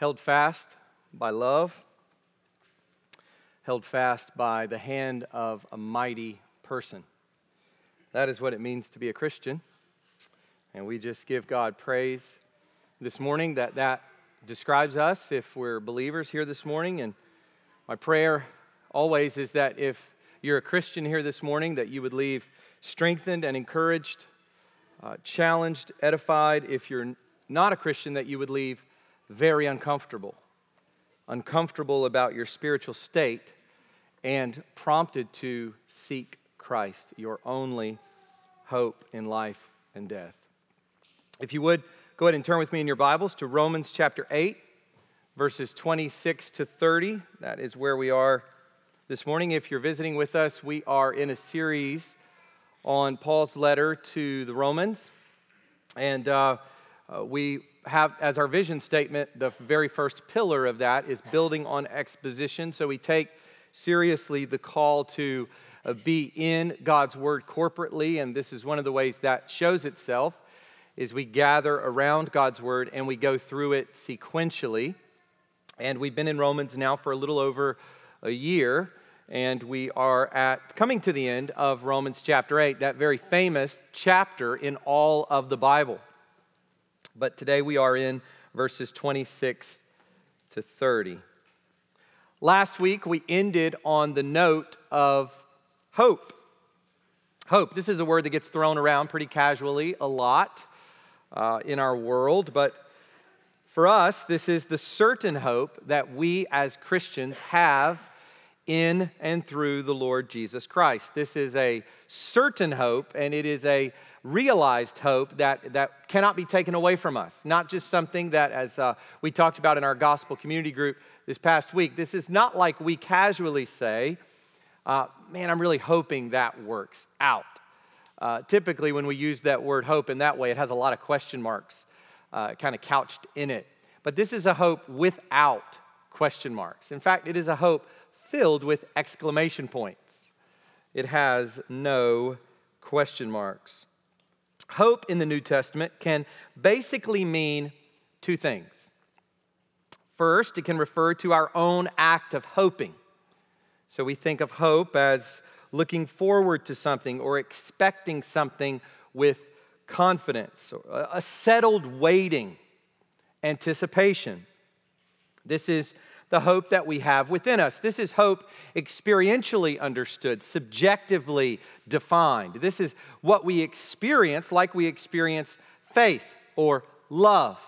held fast by love, held fast by the hand of a mighty person. That is what it means to be a Christian. And we just give God praise this morning that that describes us if we're believers here this morning. And my prayer always is that if you're a Christian here this morning, that you would leave strengthened and encouraged, uh, challenged, edified. If you're not a Christian, that you would leave very uncomfortable, uncomfortable about your spiritual state, and prompted to seek Christ, your only hope in life and death. If you would, go ahead and turn with me in your Bibles to Romans chapter 8, verses 26 to 30. That is where we are this morning. If you're visiting with us, we are in a series on Paul's letter to the Romans. And uh, uh, we have as our vision statement the very first pillar of that is building on exposition. So we take seriously the call to uh, be in God's word corporately, and this is one of the ways that shows itself is we gather around God's word and we go through it sequentially. And we've been in Romans now for a little over a year, and we are at coming to the end of Romans chapter 8, that very famous chapter in all of the Bible. But today we are in verses 26 to 30. Last week we ended on the note of hope. Hope. This is a word that gets thrown around pretty casually a lot uh, in our world, but for us, this is the certain hope that we as Christians have in and through the Lord Jesus Christ. This is a certain hope, and it is a realized hope that, that cannot be taken away from us. Not just something that, as uh, we talked about in our gospel community group this past week, this is not like we casually say, uh, man, I'm really hoping that works out. Uh, typically, when we use that word hope in that way, it has a lot of question marks uh, kind of couched in it. But this is a hope without question marks. In fact, it is a hope filled with exclamation points. It has no question marks. Hope in the New Testament can basically mean two things. First, it can refer to our own act of hoping. So we think of hope as looking forward to something or expecting something with confidence, a settled waiting, anticipation. This is the hope that we have within us. This is hope experientially understood, subjectively defined. This is what we experience like we experience faith or love.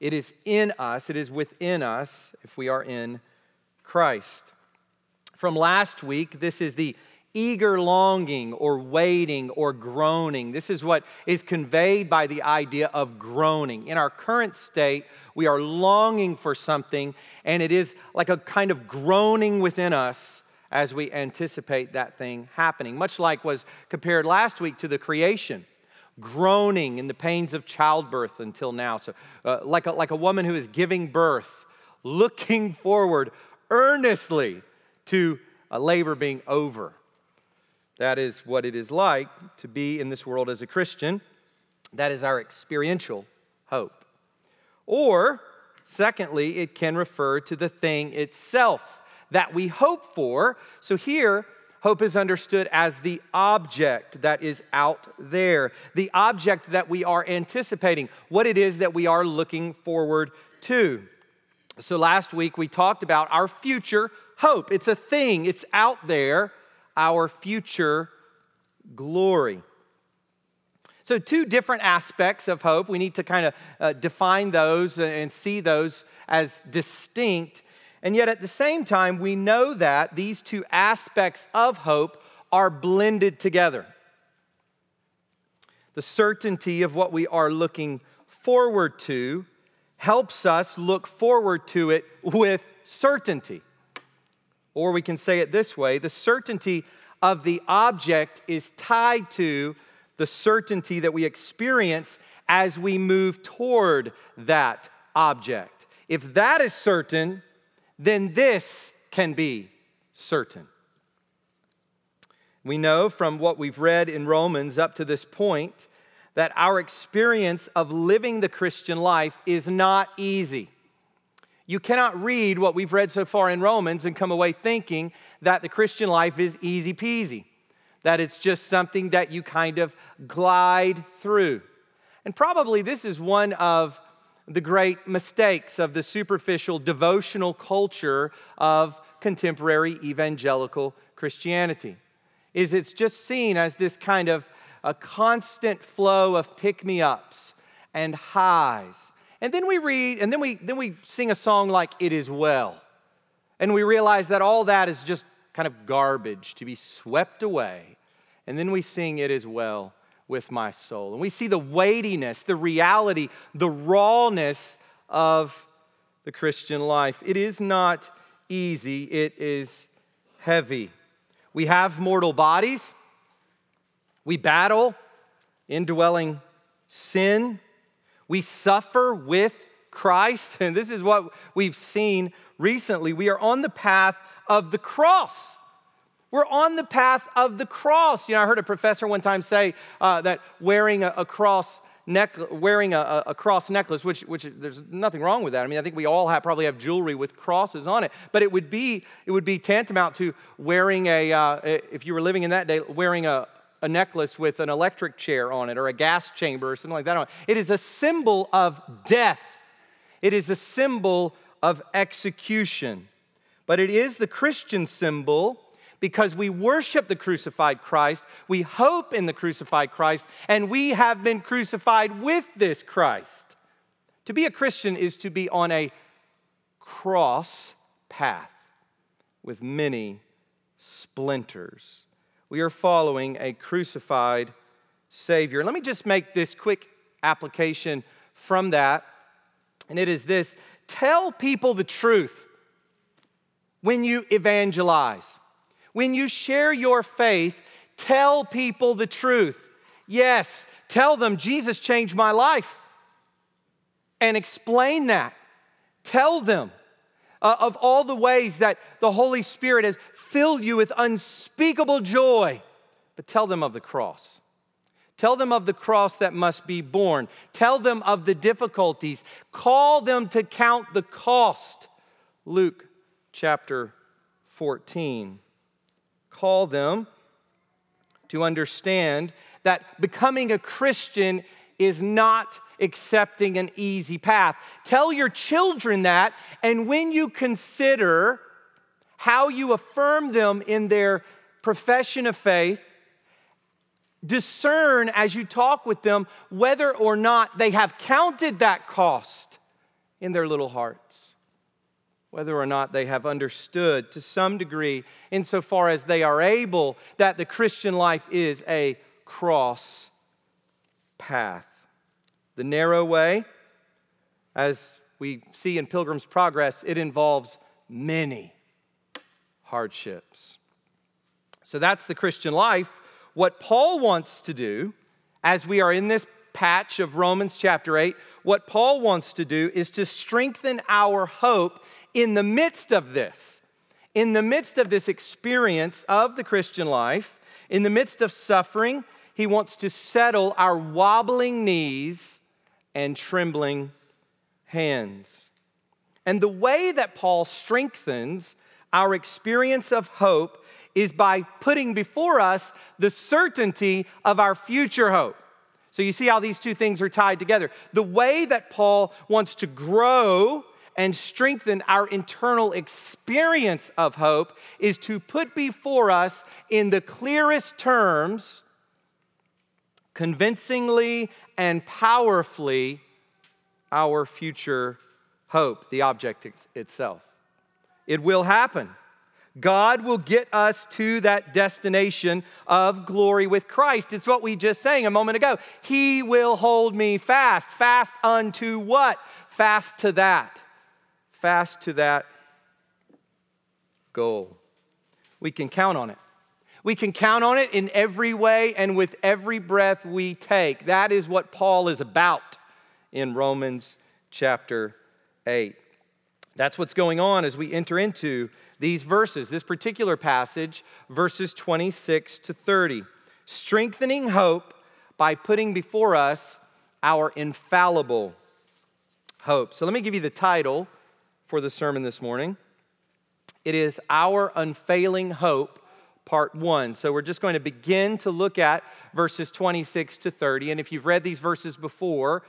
It is in us, it is within us if we are in Christ. From last week, this is the eager longing or waiting or groaning. This is what is conveyed by the idea of groaning. In our current state, we are longing for something, and it is like a kind of groaning within us as we anticipate that thing happening, much like was compared last week to the creation. Groaning in the pains of childbirth until now. So, uh, like, a, like a woman who is giving birth, looking forward earnestly to a labor being over. That is what it is like to be in this world as a Christian. That is our experiential hope. Or, secondly, it can refer to the thing itself that we hope for. So here, hope is understood as the object that is out there, the object that we are anticipating, what it is that we are looking forward to. So last week we talked about our future hope. It's a thing, it's out there our future glory. So, two different aspects of hope. We need to kind of uh, define those and see those as distinct. And yet, at the same time, we know that these two aspects of hope are blended together. The certainty of what we are looking forward to helps us look forward to it with certainty. Or we can say it this way the certainty of the object is tied to the certainty that we experience as we move toward that object. If that is certain, then this can be certain. We know from what we've read in Romans up to this point that our experience of living the Christian life is not easy. You cannot read what we've read so far in Romans and come away thinking that the Christian life is easy peasy, that it's just something that you kind of glide through. And probably this is one of the great mistakes of the superficial devotional culture of contemporary evangelical Christianity is it's just seen as this kind of a constant flow of pick-me-ups and highs. And then we read and then we then we sing a song like it is well. And we realize that all that is just kind of garbage to be swept away. And then we sing it is well with my soul. And we see the weightiness, the reality, the rawness of the Christian life. It is not easy, it is heavy. We have mortal bodies, we battle indwelling sin, we suffer with Christ. And this is what we've seen recently. We are on the path of the cross. We're on the path of the cross. You know, I heard a professor one time say uh, that wearing a, a cross necklace, wearing a, a, cross necklace, which, which there's nothing wrong with that. I mean, I think we all have, probably have jewelry with crosses on it, but it would be it would be tantamount to wearing a uh, if you were living in that day, wearing a, a necklace with an electric chair on it or a gas chamber or something like that. It is a symbol of death. It is a symbol of execution. But it is the Christian symbol because we worship the crucified Christ, we hope in the crucified Christ, and we have been crucified with this Christ. To be a Christian is to be on a cross path with many splinters. We are following a crucified Savior. Let me just make this quick application from that, and it is this tell people the truth when you evangelize. When you share your faith, tell people the truth. Yes, tell them Jesus changed my life and explain that. Tell them uh, of all the ways that the Holy Spirit has filled you with unspeakable joy, but tell them of the cross. Tell them of the cross that must be borne. Tell them of the difficulties. Call them to count the cost. Luke chapter 14 call them to understand that becoming a Christian is not accepting an easy path. Tell your children that, and when you consider how you affirm them in their profession of faith, discern as you talk with them whether or not they have counted that cost in their little hearts whether or not they have understood to some degree, insofar as they are able, that the Christian life is a cross path. The narrow way, as we see in Pilgrim's Progress, it involves many hardships. So that's the Christian life. What Paul wants to do, as we are in this patch of Romans chapter 8, what Paul wants to do is to strengthen our hope in the midst of this, in the midst of this experience of the Christian life, in the midst of suffering, he wants to settle our wobbling knees and trembling hands. And the way that Paul strengthens our experience of hope is by putting before us the certainty of our future hope. So you see how these two things are tied together. The way that Paul wants to grow and strengthen our internal experience of hope is to put before us in the clearest terms, convincingly and powerfully, our future hope, the object itself. It will happen. God will get us to that destination of glory with Christ. It's what we just sang a moment ago. He will hold me fast. Fast unto what? Fast to that fast to that goal. We can count on it. We can count on it in every way and with every breath we take. That is what Paul is about in Romans chapter 8. That's what's going on as we enter into these verses, this particular passage, verses 26 to 30. Strengthening hope by putting before us our infallible hope. So let me give you the title for the sermon this morning. It is Our Unfailing Hope, part one. So we're just going to begin to look at verses 26 to 30. And if you've read these verses before,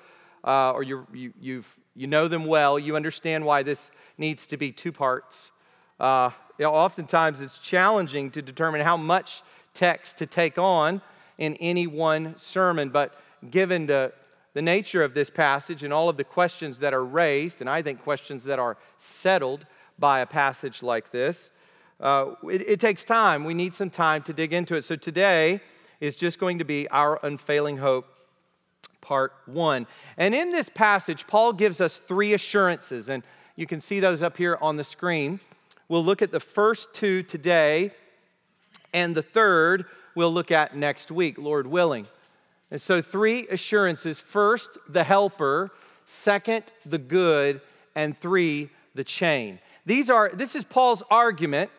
uh, or you you, you've, you know them well, you understand why this needs to be two parts. Uh, you know, oftentimes it's challenging to determine how much text to take on in any one sermon, but given the, the nature of this passage and all of the questions that are raised, and I think questions that are settled by a passage like this, uh, it, it takes time. We need some time to dig into it. So today is just going to be our unfailing hope part one. And in this passage, Paul gives us three assurances, and you can see those up here on the screen. We'll look at the first two today, and the third we'll look at next week, Lord willing. And so, three assurances first, the helper, second, the good, and three, the chain. These are, this is Paul's argument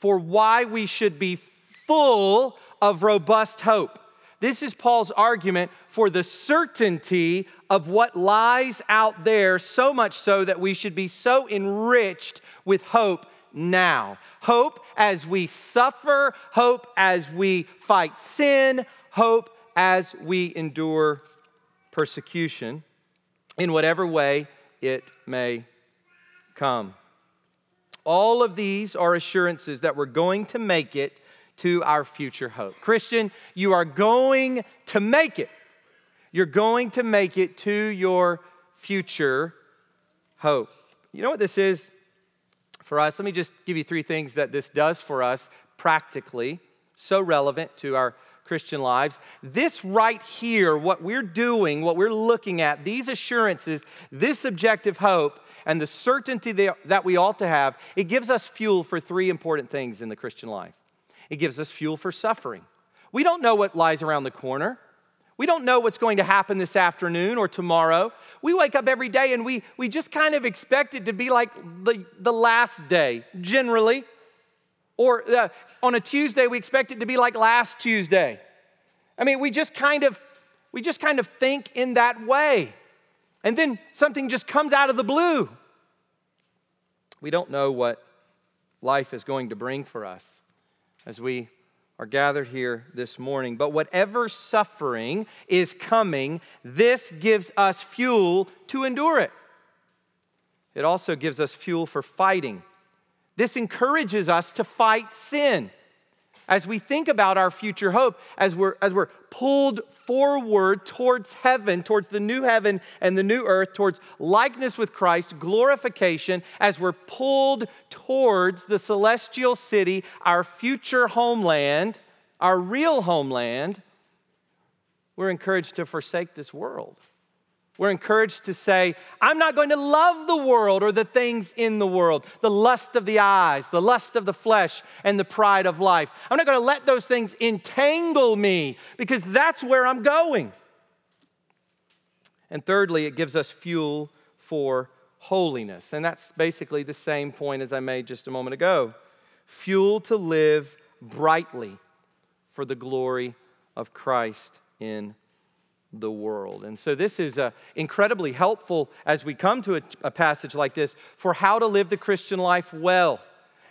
for why we should be full of robust hope. This is Paul's argument for the certainty of what lies out there, so much so that we should be so enriched with hope now. Hope as we suffer, hope as we fight sin, hope as we endure persecution in whatever way it may come. All of these are assurances that we're going to make it to our future hope. Christian, you are going to make it. You're going to make it to your future hope. You know what this is? for us. Let me just give you three things that this does for us practically, so relevant to our Christian lives. This right here, what we're doing, what we're looking at, these assurances, this objective hope, and the certainty that we ought to have, it gives us fuel for three important things in the Christian life. It gives us fuel for suffering. We don't know what lies around the corner. We don't know what's going to happen this afternoon or tomorrow. We wake up every day and we, we just kind of expect it to be like the, the last day, generally. Or uh, on a Tuesday, we expect it to be like last Tuesday. I mean, we just kind of we just kind of think in that way. And then something just comes out of the blue. We don't know what life is going to bring for us as we are gathered here this morning. But whatever suffering is coming, this gives us fuel to endure it. It also gives us fuel for fighting. This encourages us to fight sin as we think about our future hope, as we're, as we're pulled forward towards heaven, towards the new heaven and the new earth, towards likeness with Christ, glorification, as we're pulled towards the celestial city, our future homeland, our real homeland, we're encouraged to forsake this world. We're encouraged to say, I'm not going to love the world or the things in the world, the lust of the eyes, the lust of the flesh, and the pride of life. I'm not going to let those things entangle me because that's where I'm going. And thirdly, it gives us fuel for holiness. And that's basically the same point as I made just a moment ago fuel to live brightly for the glory of Christ in the world. And so, this is uh, incredibly helpful as we come to a, a passage like this for how to live the Christian life well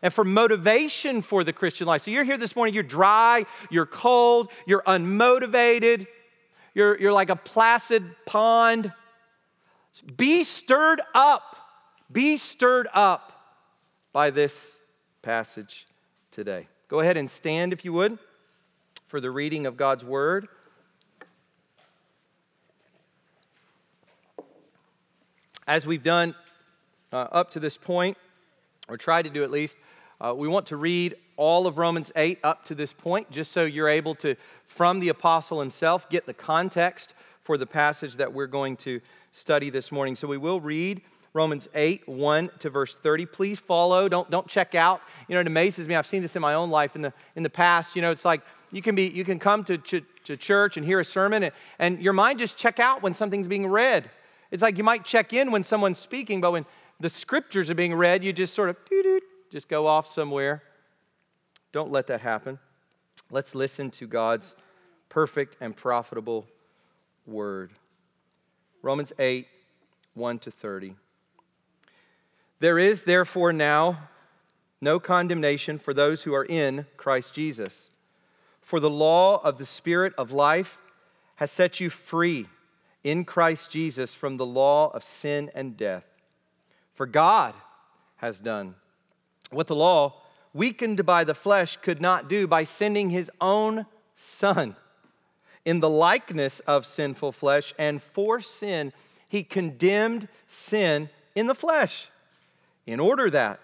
and for motivation for the Christian life. So, you're here this morning, you're dry, you're cold, you're unmotivated, you're, you're like a placid pond. Be stirred up. Be stirred up by this passage today. Go ahead and stand if you would for the reading of God's word. As we've done uh, up to this point, or tried to do at least, uh, we want to read all of Romans 8 up to this point, just so you're able to, from the apostle himself, get the context for the passage that we're going to study this morning. So we will read Romans 8, 1 to verse 30. Please follow. Don't, don't check out. You know, it amazes me. I've seen this in my own life in the, in the past. You know, it's like you can, be, you can come to, to, to church and hear a sermon, and, and your mind just check out when something's being read. It's like you might check in when someone's speaking, but when the scriptures are being read, you just sort of just go off somewhere. Don't let that happen. Let's listen to God's perfect and profitable word. Romans 8, 1 to 30. There is therefore now no condemnation for those who are in Christ Jesus. For the law of the Spirit of life has set you free in Christ Jesus from the law of sin and death. For God has done what the law, weakened by the flesh, could not do by sending his own Son in the likeness of sinful flesh, and for sin, he condemned sin in the flesh, in order that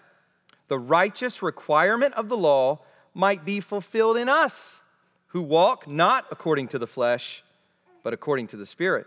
the righteous requirement of the law might be fulfilled in us, who walk not according to the flesh, but according to the Spirit.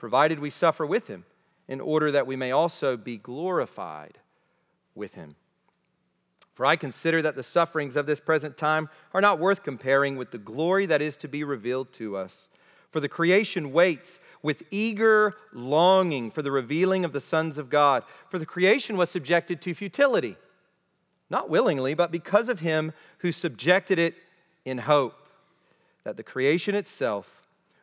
provided we suffer with him, in order that we may also be glorified with him. For I consider that the sufferings of this present time are not worth comparing with the glory that is to be revealed to us. For the creation waits with eager longing for the revealing of the sons of God. For the creation was subjected to futility, not willingly, but because of him who subjected it in hope, that the creation itself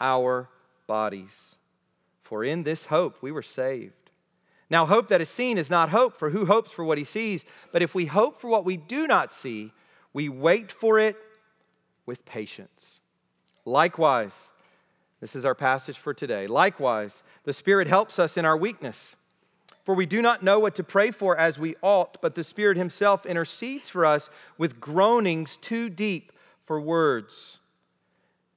our bodies. For in this hope we were saved. Now, hope that is seen is not hope, for who hopes for what he sees? But if we hope for what we do not see, we wait for it with patience. Likewise, this is our passage for today. Likewise, the Spirit helps us in our weakness. For we do not know what to pray for as we ought, but the Spirit Himself intercedes for us with groanings too deep for words.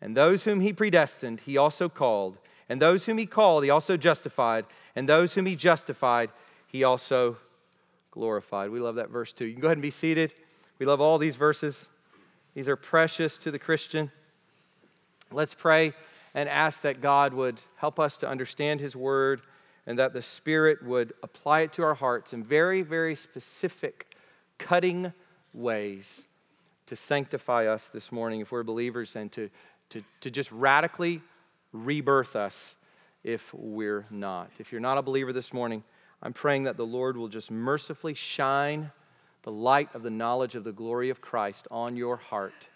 And those whom he predestined, he also called. And those whom he called, he also justified. And those whom he justified, he also glorified. We love that verse too. You can go ahead and be seated. We love all these verses, these are precious to the Christian. Let's pray and ask that God would help us to understand his word and that the Spirit would apply it to our hearts in very, very specific, cutting ways to sanctify us this morning if we're believers and to to, to just radically rebirth us if we're not. If you're not a believer this morning, I'm praying that the Lord will just mercifully shine the light of the knowledge of the glory of Christ on your heart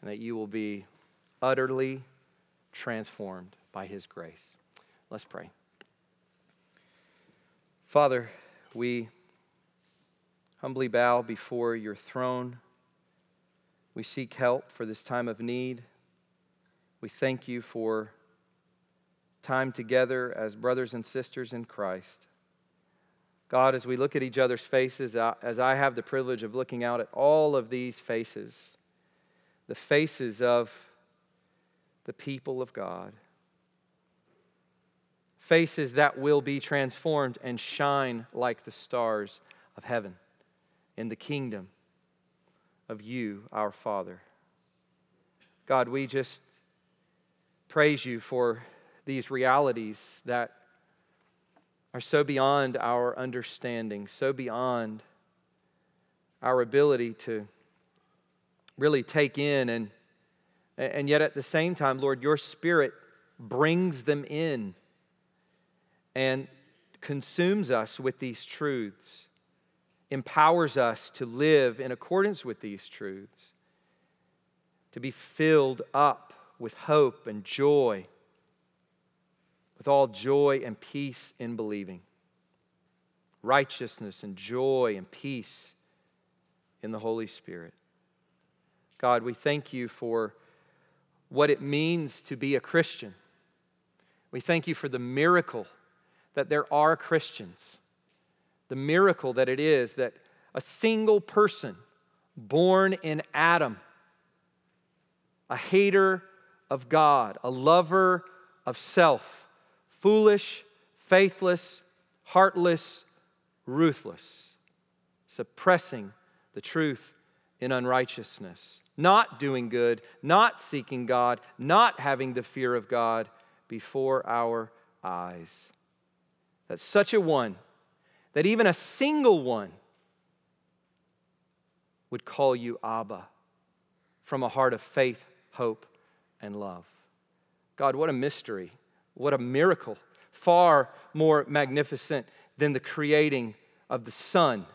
and that you will be utterly transformed by his grace. Let's pray. Father, we humbly bow before your throne. We seek help for this time of need. We thank you for time together as brothers and sisters in Christ. God, as we look at each other's faces, as I have the privilege of looking out at all of these faces, the faces of the people of God, faces that will be transformed and shine like the stars of heaven in the kingdom of you, our Father. God, we just praise you for these realities that are so beyond our understanding, so beyond our ability to really take in. And and yet at the same time lord your spirit brings them in and consumes us with these truths empowers us to live in accordance with these truths to be filled up with hope and joy with all joy and peace in believing, righteousness and joy and peace in the Holy Spirit. God, we thank you for what it means to be a Christian. We thank you for the miracle that there are Christians, the miracle that it is that a single person born in Adam, a hater of God, a lover of self, foolish, faithless, heartless, ruthless, suppressing the truth in unrighteousness, not doing good, not seeking God, not having the fear of God before our eyes. That such a one, that even a single one, would call you Abba from a heart of faith, hope, and love. God, what a mystery what a miracle. Far more magnificent than the creating of the sun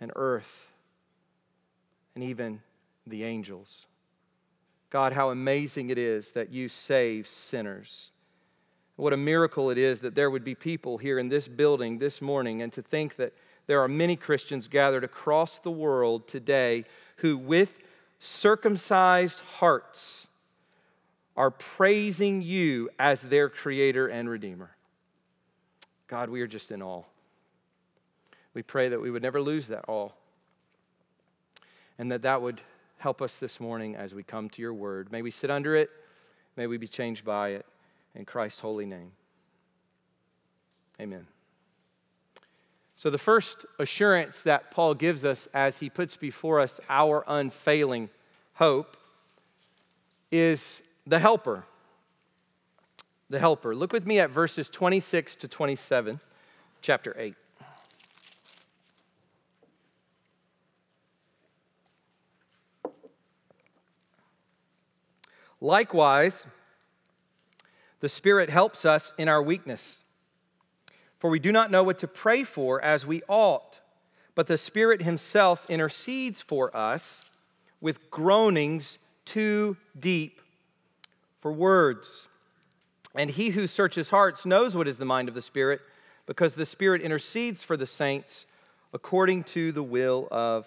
and earth and even the angels. God, how amazing it is that you save sinners. What a miracle it is that there would be people here in this building this morning, and to think that there are many Christians gathered across the world today who, with circumcised hearts, are praising you as their creator and redeemer. God, we are just in awe. We pray that we would never lose that awe and that that would help us this morning as we come to your word. May we sit under it, may we be changed by it. In Christ's holy name. Amen. So, the first assurance that Paul gives us as he puts before us our unfailing hope is the helper. The helper. Look with me at verses 26 to 27, chapter 8. Likewise, the Spirit helps us in our weakness. For we do not know what to pray for as we ought, but the Spirit Himself intercedes for us with groanings too deep for words. And he who searches hearts knows what is the mind of the Spirit, because the Spirit intercedes for the saints according to the will of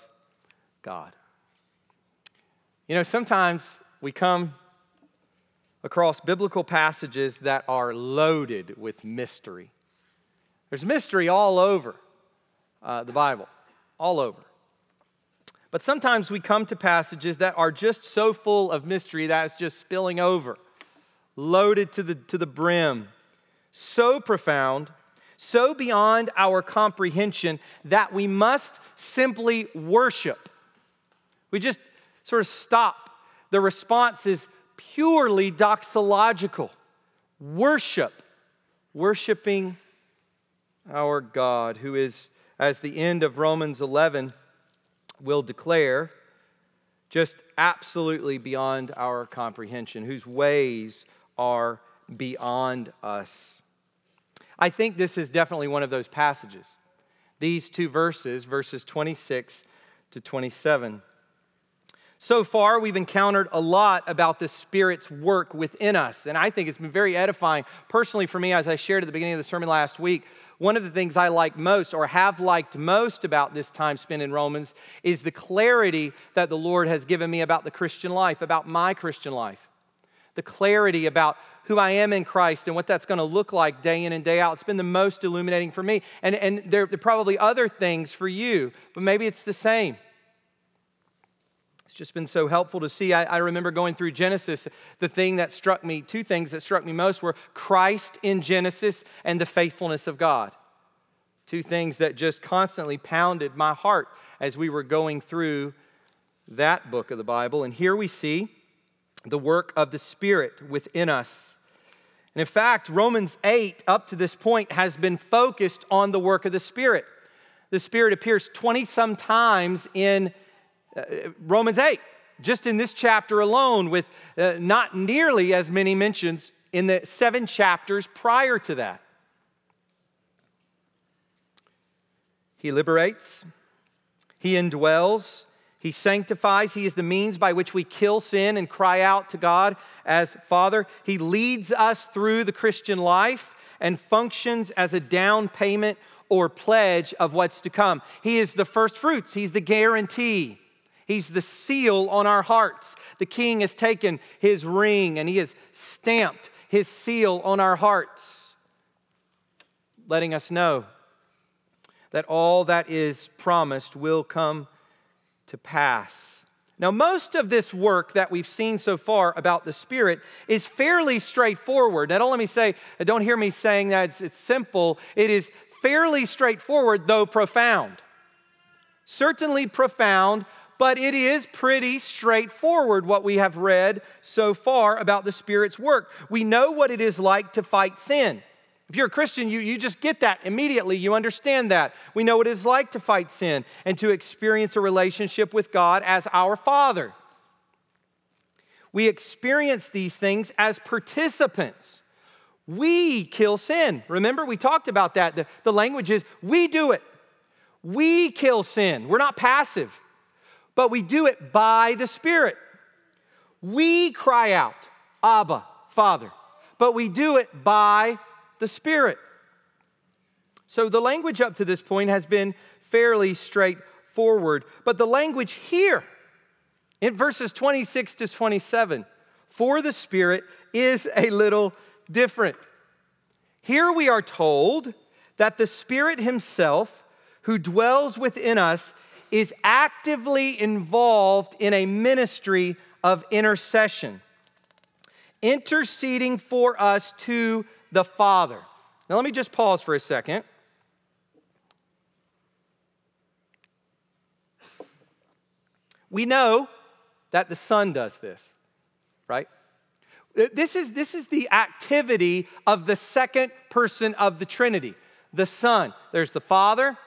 God. You know, sometimes we come across biblical passages that are loaded with mystery. There's mystery all over uh, the Bible, all over. But sometimes we come to passages that are just so full of mystery that it's just spilling over, loaded to the, to the brim, so profound, so beyond our comprehension that we must simply worship. We just sort of stop. The response is purely doxological worship, worshiping our God, who is, as the end of Romans 11 will declare just absolutely beyond our comprehension, whose ways are beyond us. I think this is definitely one of those passages. These two verses, verses 26 to 27. So far, we've encountered a lot about the Spirit's work within us, and I think it's been very edifying. Personally, for me, as I shared at the beginning of the sermon last week, one of the things I like most or have liked most about this time spent in Romans is the clarity that the Lord has given me about the Christian life, about my Christian life. The clarity about who I am in Christ and what that's going to look like day in and day out. It's been the most illuminating for me. And, and there, there are probably other things for you, but maybe it's the same. It's just been so helpful to see. I, I, remember going through Genesis. The thing that struck me, two things that struck me most were Christ in Genesis and the faithfulness of God. Two things that just constantly pounded my heart as we were going through that book of the Bible. And here we see the work of the Spirit within us. And in fact, Romans 8, up to this point, has been focused on the work of the Spirit. The Spirit appears 20 some times in Romans 8, just in this chapter alone, with uh, not nearly as many mentions in the seven chapters prior to that. He liberates, He indwells, He sanctifies. He is the means by which we kill sin and cry out to God as Father. He leads us through the Christian life and functions as a down payment or pledge of what's to come. He is the first fruits, He's the guarantee. He's the seal on our hearts. The king has taken his ring and he has stamped his seal on our hearts, letting us know that all that is promised will come to pass. Now, most of this work that we've seen so far about the Spirit is fairly straightforward. Now, don't let me say, don't hear me saying that it's, it's simple. It is fairly straightforward, though profound. Certainly profound, but it is pretty straightforward what we have read so far about the Spirit's work. We know what it is like to fight sin. If you're a Christian, you, you just get that immediately. You understand that. We know what it is like to fight sin and to experience a relationship with God as our Father. We experience these things as participants. We kill sin. Remember, we talked about that. The, the language is we do it. We kill sin. We're not passive but we do it by the Spirit. We cry out, Abba, Father, but we do it by the Spirit. So the language up to this point has been fairly straightforward, but the language here in verses 26 to 27 for the Spirit is a little different. Here we are told that the Spirit Himself, who dwells within us, is actively involved in a ministry of intercession, interceding for us to the Father. Now, let me just pause for a second. We know that the Son does this, right? This is, this is the activity of the second person of the Trinity, the Son. There's the Father,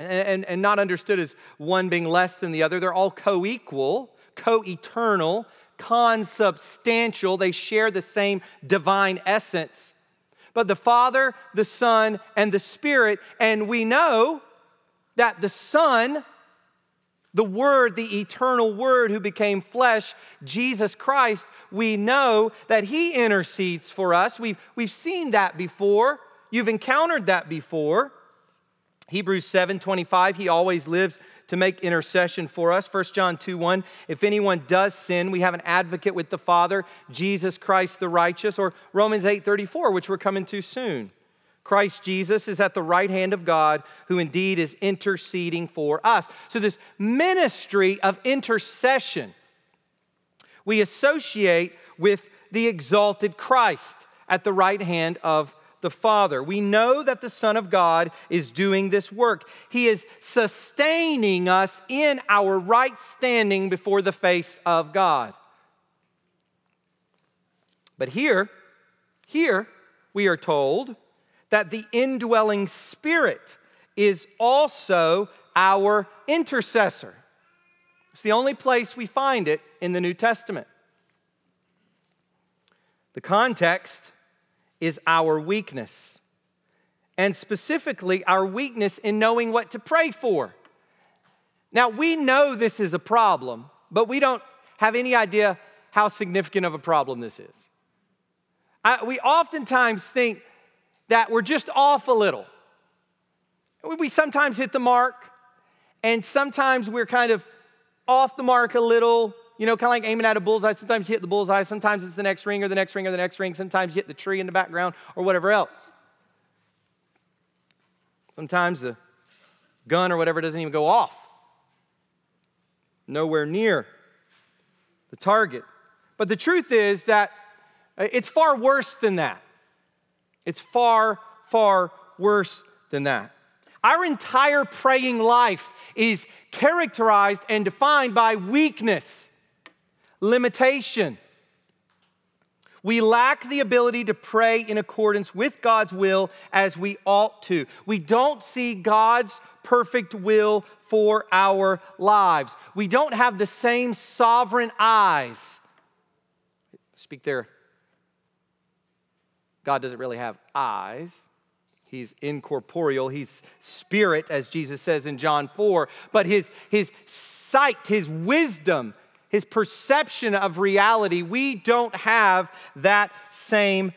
and, and not understood as one being less than the other. They're all co equal, co eternal, consubstantial. They share the same divine essence. But the Father, the Son, and the Spirit, and we know that the Son, the Word, the eternal Word who became flesh, Jesus Christ, we know that He intercedes for us. We've, we've seen that before. You've encountered that before. Hebrews 7 25, he always lives to make intercession for us. 1 John 2 1, if anyone does sin, we have an advocate with the Father, Jesus Christ the righteous. Or Romans 8 34, which we're coming to soon. Christ Jesus is at the right hand of God, who indeed is interceding for us. So, this ministry of intercession we associate with the exalted Christ at the right hand of the Father. We know that the Son of God is doing this work. He is sustaining us in our right standing before the face of God. But here, here, we are told that the indwelling Spirit is also our intercessor. It's the only place we find it in the New Testament. The context is our weakness, and specifically our weakness in knowing what to pray for. Now, we know this is a problem, but we don't have any idea how significant of a problem this is. I, we oftentimes think that we're just off a little. We sometimes hit the mark, and sometimes we're kind of off the mark a little, you know, kind of like aiming at a bullseye. Sometimes you hit the bullseye, sometimes it's the next ring or the next ring or the next ring. Sometimes you hit the tree in the background or whatever else. Sometimes the gun or whatever doesn't even go off, nowhere near the target. But the truth is that uh, it's far worse than that. It's far, far worse than that. Our entire praying life is characterized and defined by weakness, limitation. We lack the ability to pray in accordance with God's will as we ought to. We don't see God's perfect will for our lives. We don't have the same sovereign eyes. Speak there. God doesn't really have eyes. He's incorporeal, he's spirit, as Jesus says in John 4. But his, his sight, his wisdom, his perception of reality, we don't have that same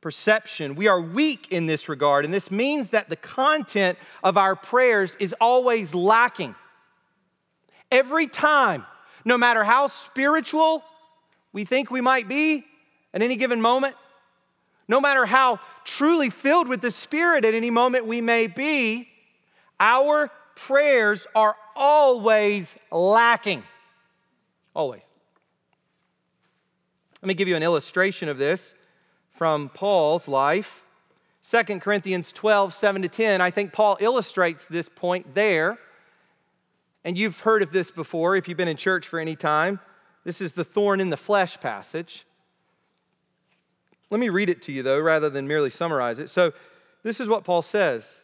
perception. We are weak in this regard, and this means that the content of our prayers is always lacking. Every time, no matter how spiritual we think we might be at any given moment, no matter how truly filled with the Spirit at any moment we may be, our prayers are always lacking. Always. Let me give you an illustration of this from Paul's life. 2 Corinthians 12, 7 to 10. I think Paul illustrates this point there. And you've heard of this before if you've been in church for any time. This is the thorn in the flesh passage. Let me read it to you, though, rather than merely summarize it. So, this is what Paul says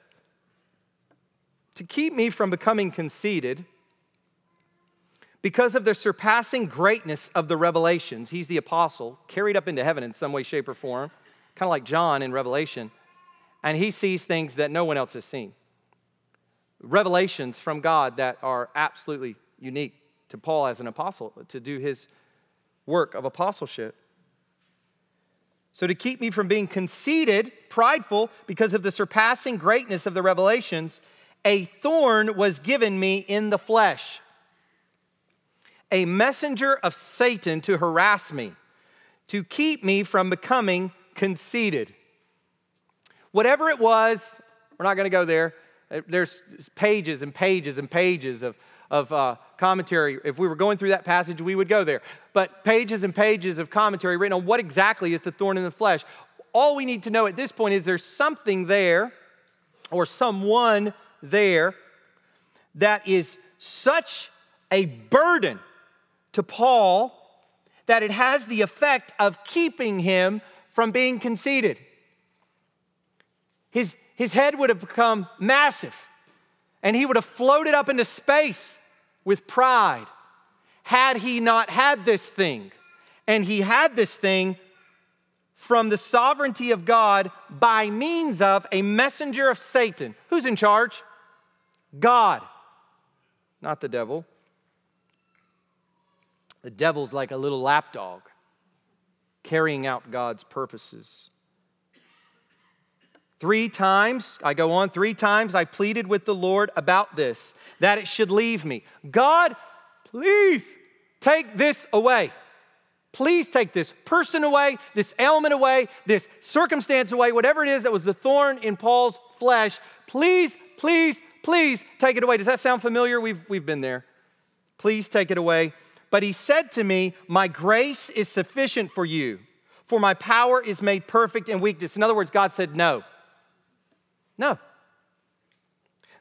To keep me from becoming conceited, because of the surpassing greatness of the revelations, he's the apostle, carried up into heaven in some way, shape, or form, kind of like John in Revelation, and he sees things that no one else has seen. Revelations from God that are absolutely unique to Paul as an apostle to do his work of apostleship. So, to keep me from being conceited, prideful, because of the surpassing greatness of the revelations, a thorn was given me in the flesh, a messenger of Satan to harass me, to keep me from becoming conceited. Whatever it was, we're not going to go there. There's pages and pages and pages of, of uh, commentary. If we were going through that passage, we would go there. But pages and pages of commentary written on what exactly is the thorn in the flesh. All we need to know at this point is there's something there or someone there that is such a burden to Paul that it has the effect of keeping him from being conceited. His, his head would have become massive and he would have floated up into space with pride had he not had this thing. And he had this thing from the sovereignty of God by means of a messenger of Satan. Who's in charge? God, not the devil. The devil's like a little lapdog carrying out God's purposes. Three times, I go on, three times I pleaded with the Lord about this, that it should leave me. God, please take this away. Please take this person away, this ailment away, this circumstance away, whatever it is that was the thorn in Paul's flesh. Please, please, please take it away. Does that sound familiar? We've, we've been there. Please take it away. But he said to me, My grace is sufficient for you, for my power is made perfect in weakness. In other words, God said, No. No.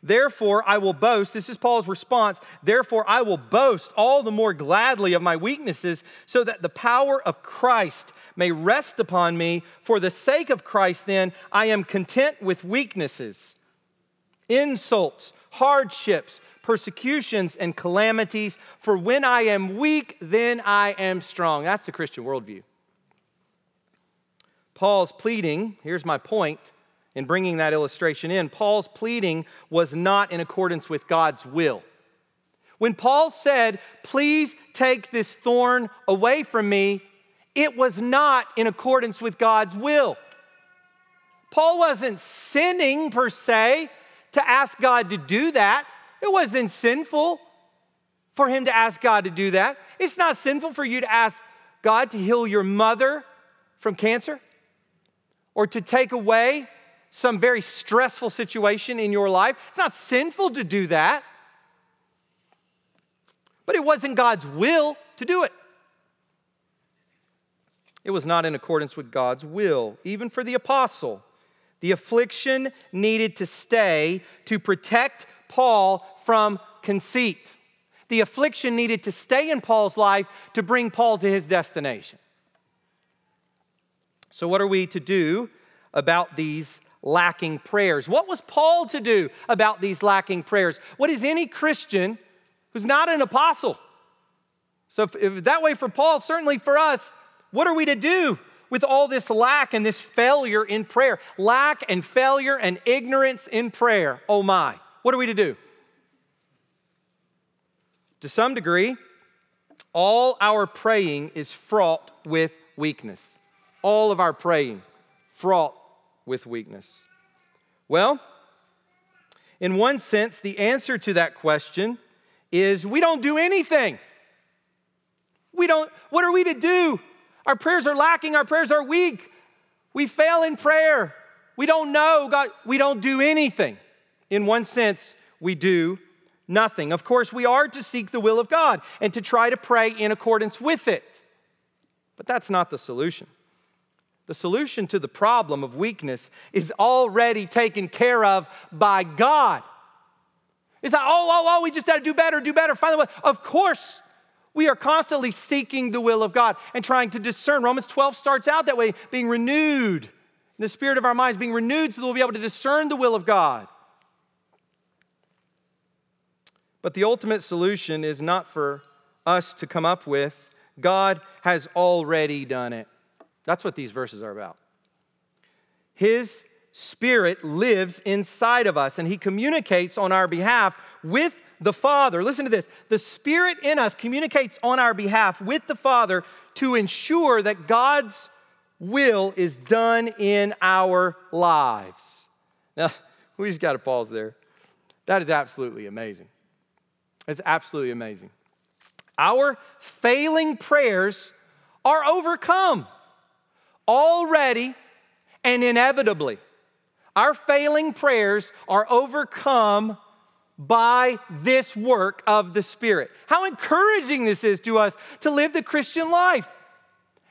Therefore, I will boast. This is Paul's response. Therefore, I will boast all the more gladly of my weaknesses, so that the power of Christ may rest upon me. For the sake of Christ, then, I am content with weaknesses, insults, hardships, persecutions and calamities. For when I am weak, then I am strong. That's the Christian worldview. Paul's pleading, here's my point in bringing that illustration in. Paul's pleading was not in accordance with God's will. When Paul said, Please take this thorn away from me, it was not in accordance with God's will. Paul wasn't sinning per se to ask God to do that. It wasn't sinful for him to ask God to do that. It's not sinful for you to ask God to heal your mother from cancer or to take away some very stressful situation in your life. It's not sinful to do that. But it wasn't God's will to do it. It was not in accordance with God's will, even for the apostle. The affliction needed to stay to protect Paul from conceit. The affliction needed to stay in Paul's life to bring Paul to his destination. So, what are we to do about these lacking prayers? What was Paul to do about these lacking prayers? What is any Christian who's not an apostle? So, if, if that way for Paul, certainly for us, what are we to do with all this lack and this failure in prayer? Lack and failure and ignorance in prayer. Oh my. What are we to do? To some degree, all our praying is fraught with weakness. All of our praying fraught with weakness. Well, in one sense, the answer to that question is we don't do anything. We don't, what are we to do? Our prayers are lacking, our prayers are weak. We fail in prayer. We don't know, God, we don't do anything. In one sense, we do nothing. Of course, we are to seek the will of God and to try to pray in accordance with it. But that's not the solution. The solution to the problem of weakness is already taken care of by God. It's not, oh, oh, oh, we just got to do better, do better, find the way. Of course, we are constantly seeking the will of God and trying to discern. Romans 12 starts out that way, being renewed. The spirit of our minds being renewed so that we'll be able to discern the will of God. But the ultimate solution is not for us to come up with. God has already done it. That's what these verses are about. His Spirit lives inside of us and He communicates on our behalf with the Father, listen to this the Spirit in us communicates on our behalf with the Father to ensure that God's will is done in our lives. Now, we just got to pause there. That is absolutely amazing. It's absolutely amazing. Our failing prayers are overcome already and inevitably. Our failing prayers are overcome by this work of the Spirit. How encouraging this is to us to live the Christian life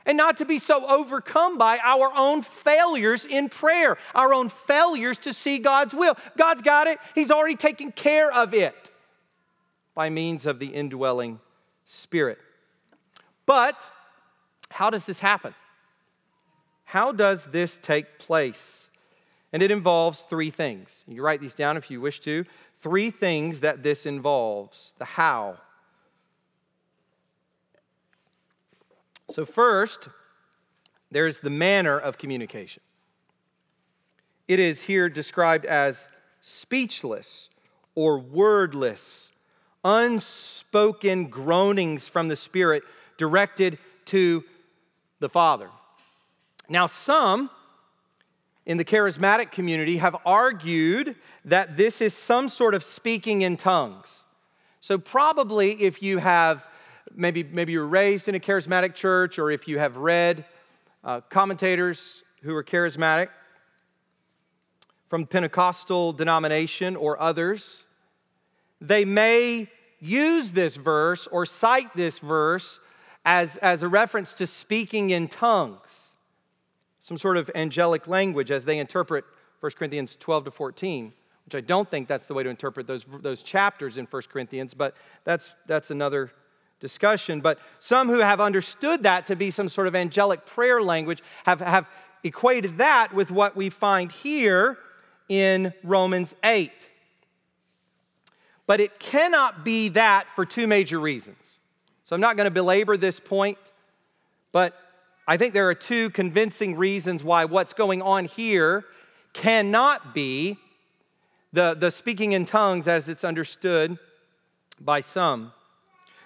and not to be so overcome by our own failures in prayer, our own failures to see God's will. God's got it, He's already taken care of it by means of the indwelling Spirit. But how does this happen? How does this take place? And it involves three things. You write these down if you wish to three things that this involves the how. So, first, there's the manner of communication. It is here described as speechless or wordless, unspoken groanings from the Spirit directed to the Father. Now, some in the charismatic community have argued that this is some sort of speaking in tongues. So, probably if you have maybe, maybe you're raised in a charismatic church, or if you have read uh, commentators who are charismatic from Pentecostal denomination or others, they may use this verse or cite this verse as, as a reference to speaking in tongues some sort of angelic language as they interpret 1 Corinthians 12 to 14, which I don't think that's the way to interpret those, those chapters in 1 Corinthians, but that's, that's another discussion. But some who have understood that to be some sort of angelic prayer language have, have equated that with what we find here in Romans 8. But it cannot be that for two major reasons. So I'm not going to belabor this point, but I think there are two convincing reasons why what's going on here cannot be the, the speaking in tongues as it's understood by some.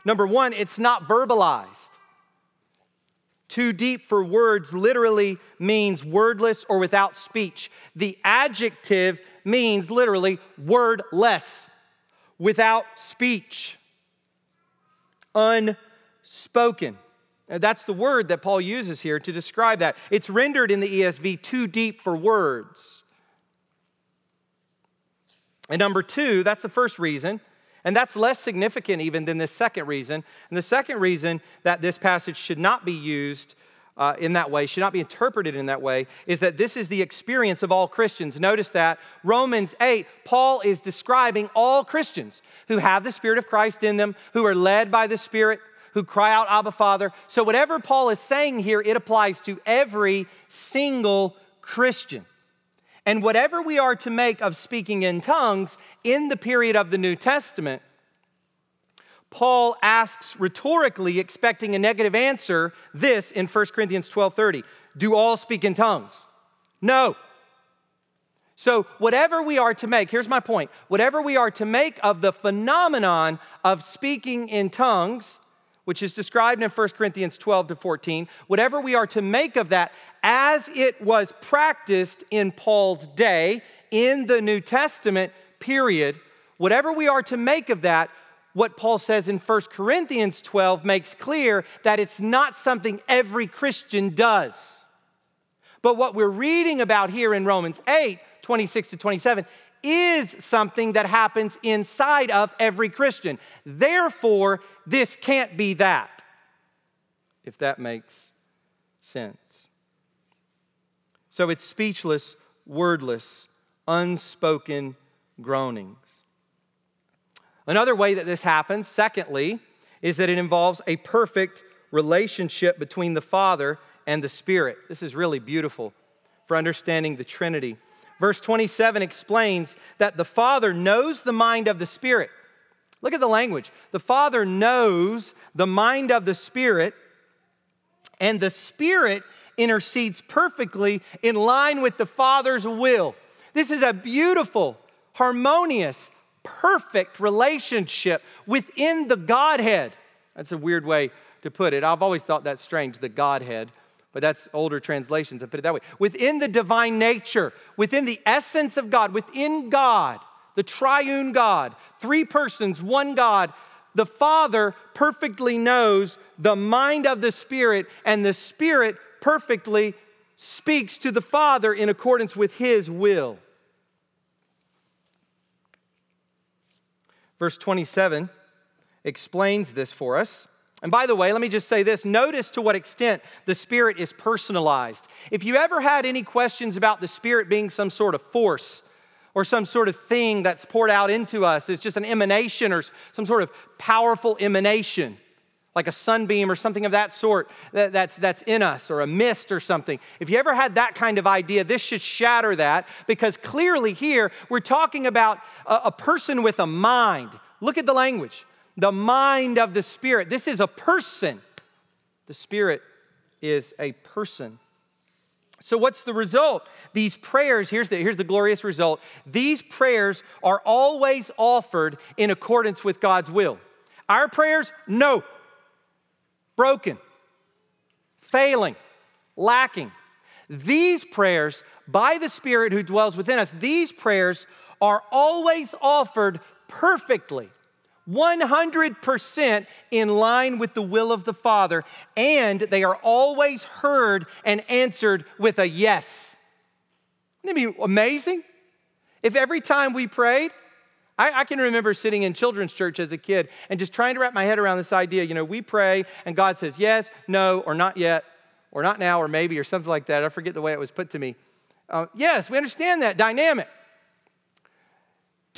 Number one, it's not verbalized. Too deep for words literally means wordless or without speech. The adjective means literally wordless, without speech, unspoken. That's the word that Paul uses here to describe that. It's rendered in the ESV too deep for words. And number two, that's the first reason, and that's less significant even than the second reason. And the second reason that this passage should not be used uh, in that way, should not be interpreted in that way, is that this is the experience of all Christians. Notice that Romans 8, Paul is describing all Christians who have the Spirit of Christ in them, who are led by the Spirit, who cry out, Abba, Father. So, whatever Paul is saying here, it applies to every single Christian. And whatever we are to make of speaking in tongues in the period of the New Testament, Paul asks rhetorically, expecting a negative answer, this in 1 Corinthians 12:30. Do all speak in tongues? No. So, whatever we are to make, here's my point whatever we are to make of the phenomenon of speaking in tongues, which is described in 1 Corinthians 12 to 14, whatever we are to make of that as it was practiced in Paul's day in the New Testament period, whatever we are to make of that, what Paul says in 1 Corinthians 12 makes clear that it's not something every Christian does. But what we're reading about here in Romans 8, 26 to 27, is something that happens inside of every Christian. Therefore, this can't be that, if that makes sense. So it's speechless, wordless, unspoken groanings. Another way that this happens, secondly, is that it involves a perfect relationship between the Father and the Spirit. This is really beautiful for understanding the Trinity. Verse 27 explains that the Father knows the mind of the Spirit. Look at the language. The Father knows the mind of the Spirit, and the Spirit intercedes perfectly in line with the Father's will. This is a beautiful, harmonious, perfect relationship within the Godhead. That's a weird way to put it. I've always thought that's strange, the Godhead but that's older translations that put it that way. Within the divine nature, within the essence of God, within God, the triune God, three persons, one God, the Father perfectly knows the mind of the Spirit, and the Spirit perfectly speaks to the Father in accordance with His will. Verse 27 explains this for us. And by the way, let me just say this notice to what extent the Spirit is personalized. If you ever had any questions about the Spirit being some sort of force or some sort of thing that's poured out into us, it's just an emanation or some sort of powerful emanation, like a sunbeam or something of that sort that, that's, that's in us, or a mist or something. If you ever had that kind of idea, this should shatter that because clearly here we're talking about a, a person with a mind. Look at the language the mind of the Spirit. This is a person. The Spirit is a person. So, what's the result? These prayers, here's the, here's the glorious result. These prayers are always offered in accordance with God's will. Our prayers, no. Broken, failing, lacking. These prayers, by the Spirit who dwells within us, these prayers are always offered perfectly 100% in line with the will of the Father, and they are always heard and answered with a yes. Wouldn't it be amazing? If every time we prayed, I, I, can remember sitting in children's church as a kid and just trying to wrap my head around this idea. You know, we pray and God says yes, no, or not yet, or not now, or maybe, or something like that. I forget the way it was put to me. Uh, yes, we understand that dynamic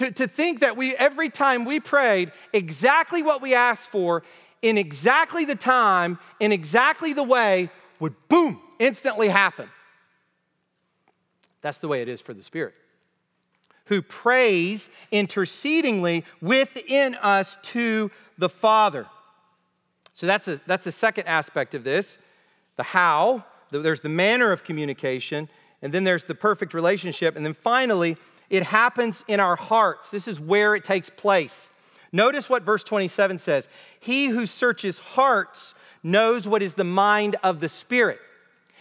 to, to think that we, every time we prayed, exactly what we asked for in exactly the time, in exactly the way, would boom, instantly happen. That's the way it is for the Spirit. Who prays intercedingly within us to the Father. So that's a, that's a second aspect of this the how, there's the manner of communication, and then there's the perfect relationship. And then finally, it happens in our hearts. This is where it takes place. Notice what verse 27 says He who searches hearts knows what is the mind of the Spirit.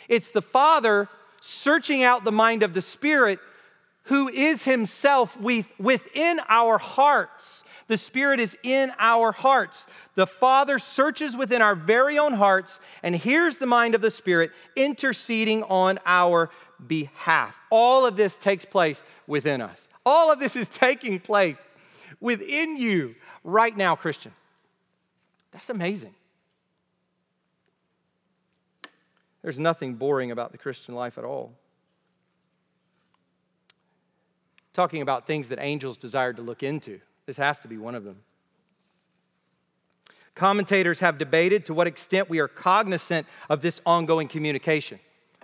It's the Father searching out the mind of the Spirit who is himself within our hearts. The Spirit is in our hearts. The Father searches within our very own hearts and hears the mind of the Spirit interceding on our behalf. All of this takes place within us. All of this is taking place within you right now, Christian. That's amazing. There's nothing boring about the Christian life at all. Talking about things that angels desired to look into. This has to be one of them. Commentators have debated to what extent we are cognizant of this ongoing communication.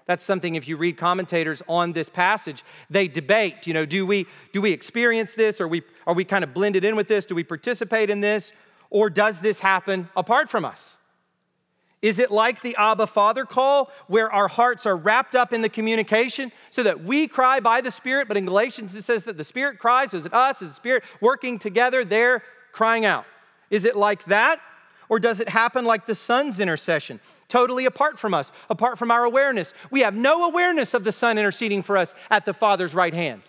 That's something if you read commentators on this passage, they debate, you know, do we do we experience this or we are we kind of blended in with this? Do we participate in this or does this happen apart from us? Is it like the Abba Father call, where our hearts are wrapped up in the communication so that we cry by the Spirit? But in Galatians, it says that the Spirit cries. Is it us? Is the Spirit working together? They're crying out. Is it like that? Or does it happen like the Son's intercession, totally apart from us, apart from our awareness? We have no awareness of the Son interceding for us at the Father's right hand.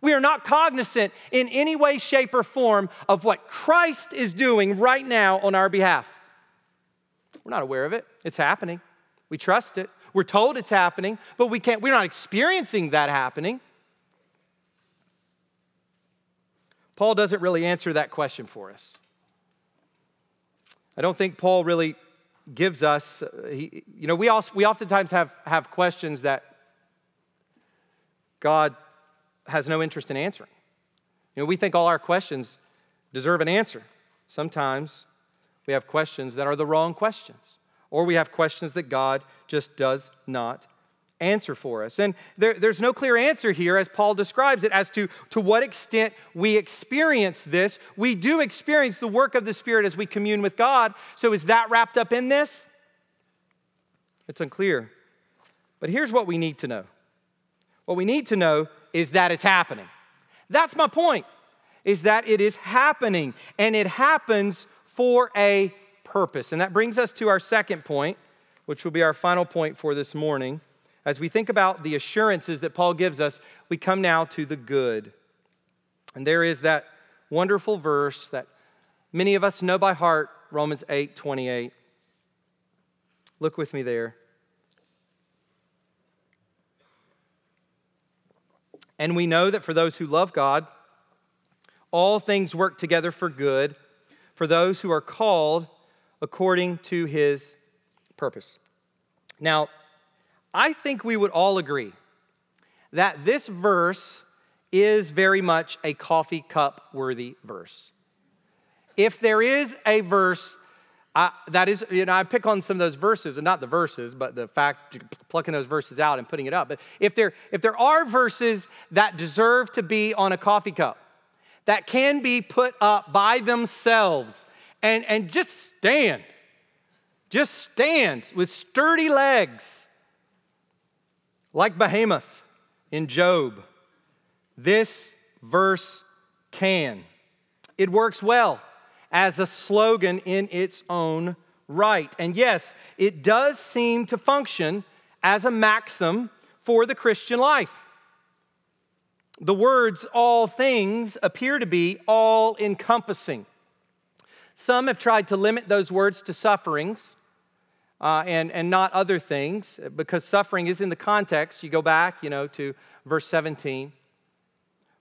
We are not cognizant in any way, shape, or form of what Christ is doing right now on our behalf. We're not aware of it. It's happening. We trust it. We're told it's happening, but we can't, we're not experiencing that happening. Paul doesn't really answer that question for us. I don't think Paul really gives us, uh, he, you know, we, also, we oftentimes have, have questions that God has no interest in answering. You know, we think all our questions deserve an answer. Sometimes we have questions that are the wrong questions, or we have questions that God just does not answer for us. And there, there's no clear answer here, as Paul describes it, as to to what extent we experience this. We do experience the work of the Spirit as we commune with God. So is that wrapped up in this? It's unclear. But here's what we need to know what we need to know is that it's happening. That's my point, is that it is happening, and it happens for a purpose. And that brings us to our second point, which will be our final point for this morning. As we think about the assurances that Paul gives us, we come now to the good. And there is that wonderful verse that many of us know by heart, Romans 8 28. Look with me there. And we know that for those who love God, all things work together for good for those who are called according to his purpose. Now, I think we would all agree that this verse is very much a coffee cup worthy verse. If there is a verse I, that is, you know, I pick on some of those verses, and not the verses, but the fact plucking those verses out and putting it up. But if there, if there are verses that deserve to be on a coffee cup, that can be put up by themselves and, and just stand. Just stand with sturdy legs, like Behemoth in Job. This verse can. It works well as a slogan in its own right. And yes, it does seem to function as a maxim for the Christian life. The words all things appear to be all encompassing. Some have tried to limit those words to sufferings uh, and, and not other things because suffering is in the context. You go back, you know, to verse 17.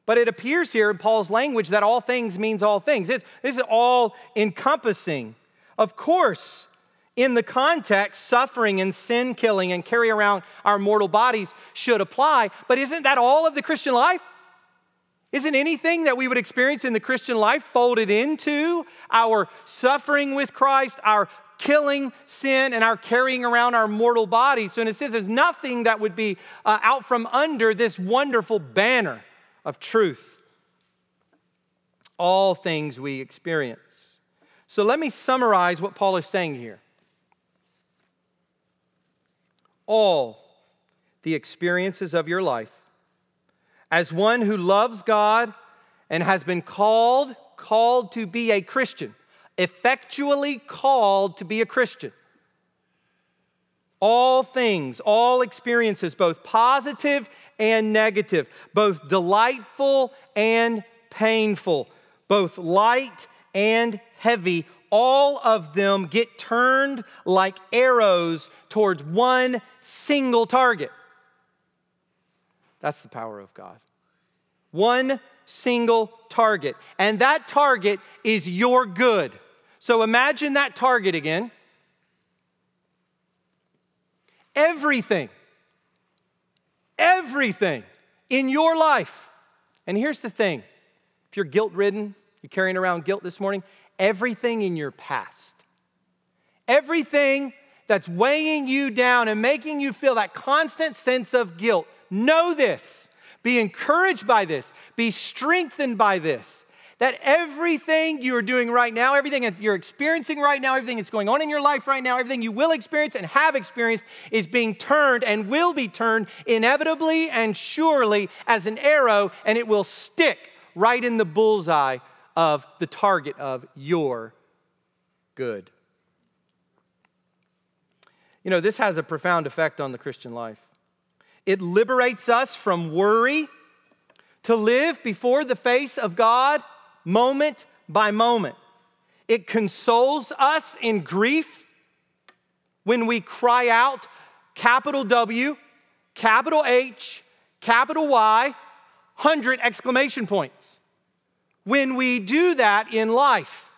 But it appears here in Paul's language that all things means all things. It's, this is all encompassing. Of course, in the context, suffering and sin killing and carry around our mortal bodies should apply. But isn't that all of the Christian life? Isn't anything that we would experience in the Christian life folded into our suffering with Christ, our killing sin, and our carrying around our mortal bodies? So, in a sense, there's nothing that would be uh, out from under this wonderful banner of truth all things we experience. So let me summarize what Paul is saying here. All the experiences of your life, as one who loves God and has been called, called to be a Christian, effectually called to be a Christian. All things, all experiences, both positive and negative, both delightful and painful, both light and heavy, all of them get turned like arrows towards one single target. That's the power of God. One single target. And that target is your good. So imagine that target again. Everything, everything in your life. And here's the thing if you're guilt ridden, you're carrying around guilt this morning, everything in your past, everything that's weighing you down and making you feel that constant sense of guilt, know this. Be encouraged by this. Be strengthened by this. That everything you are doing right now, everything that you're experiencing right now, everything that's going on in your life right now, everything you will experience and have experienced is being turned and will be turned inevitably and surely as an arrow, and it will stick right in the bullseye of the target of your good. You know, this has a profound effect on the Christian life. It liberates us from worry to live before the face of God moment by moment. It consoles us in grief when we cry out, capital W, capital H, capital Y, 100 exclamation points. When we do that in life,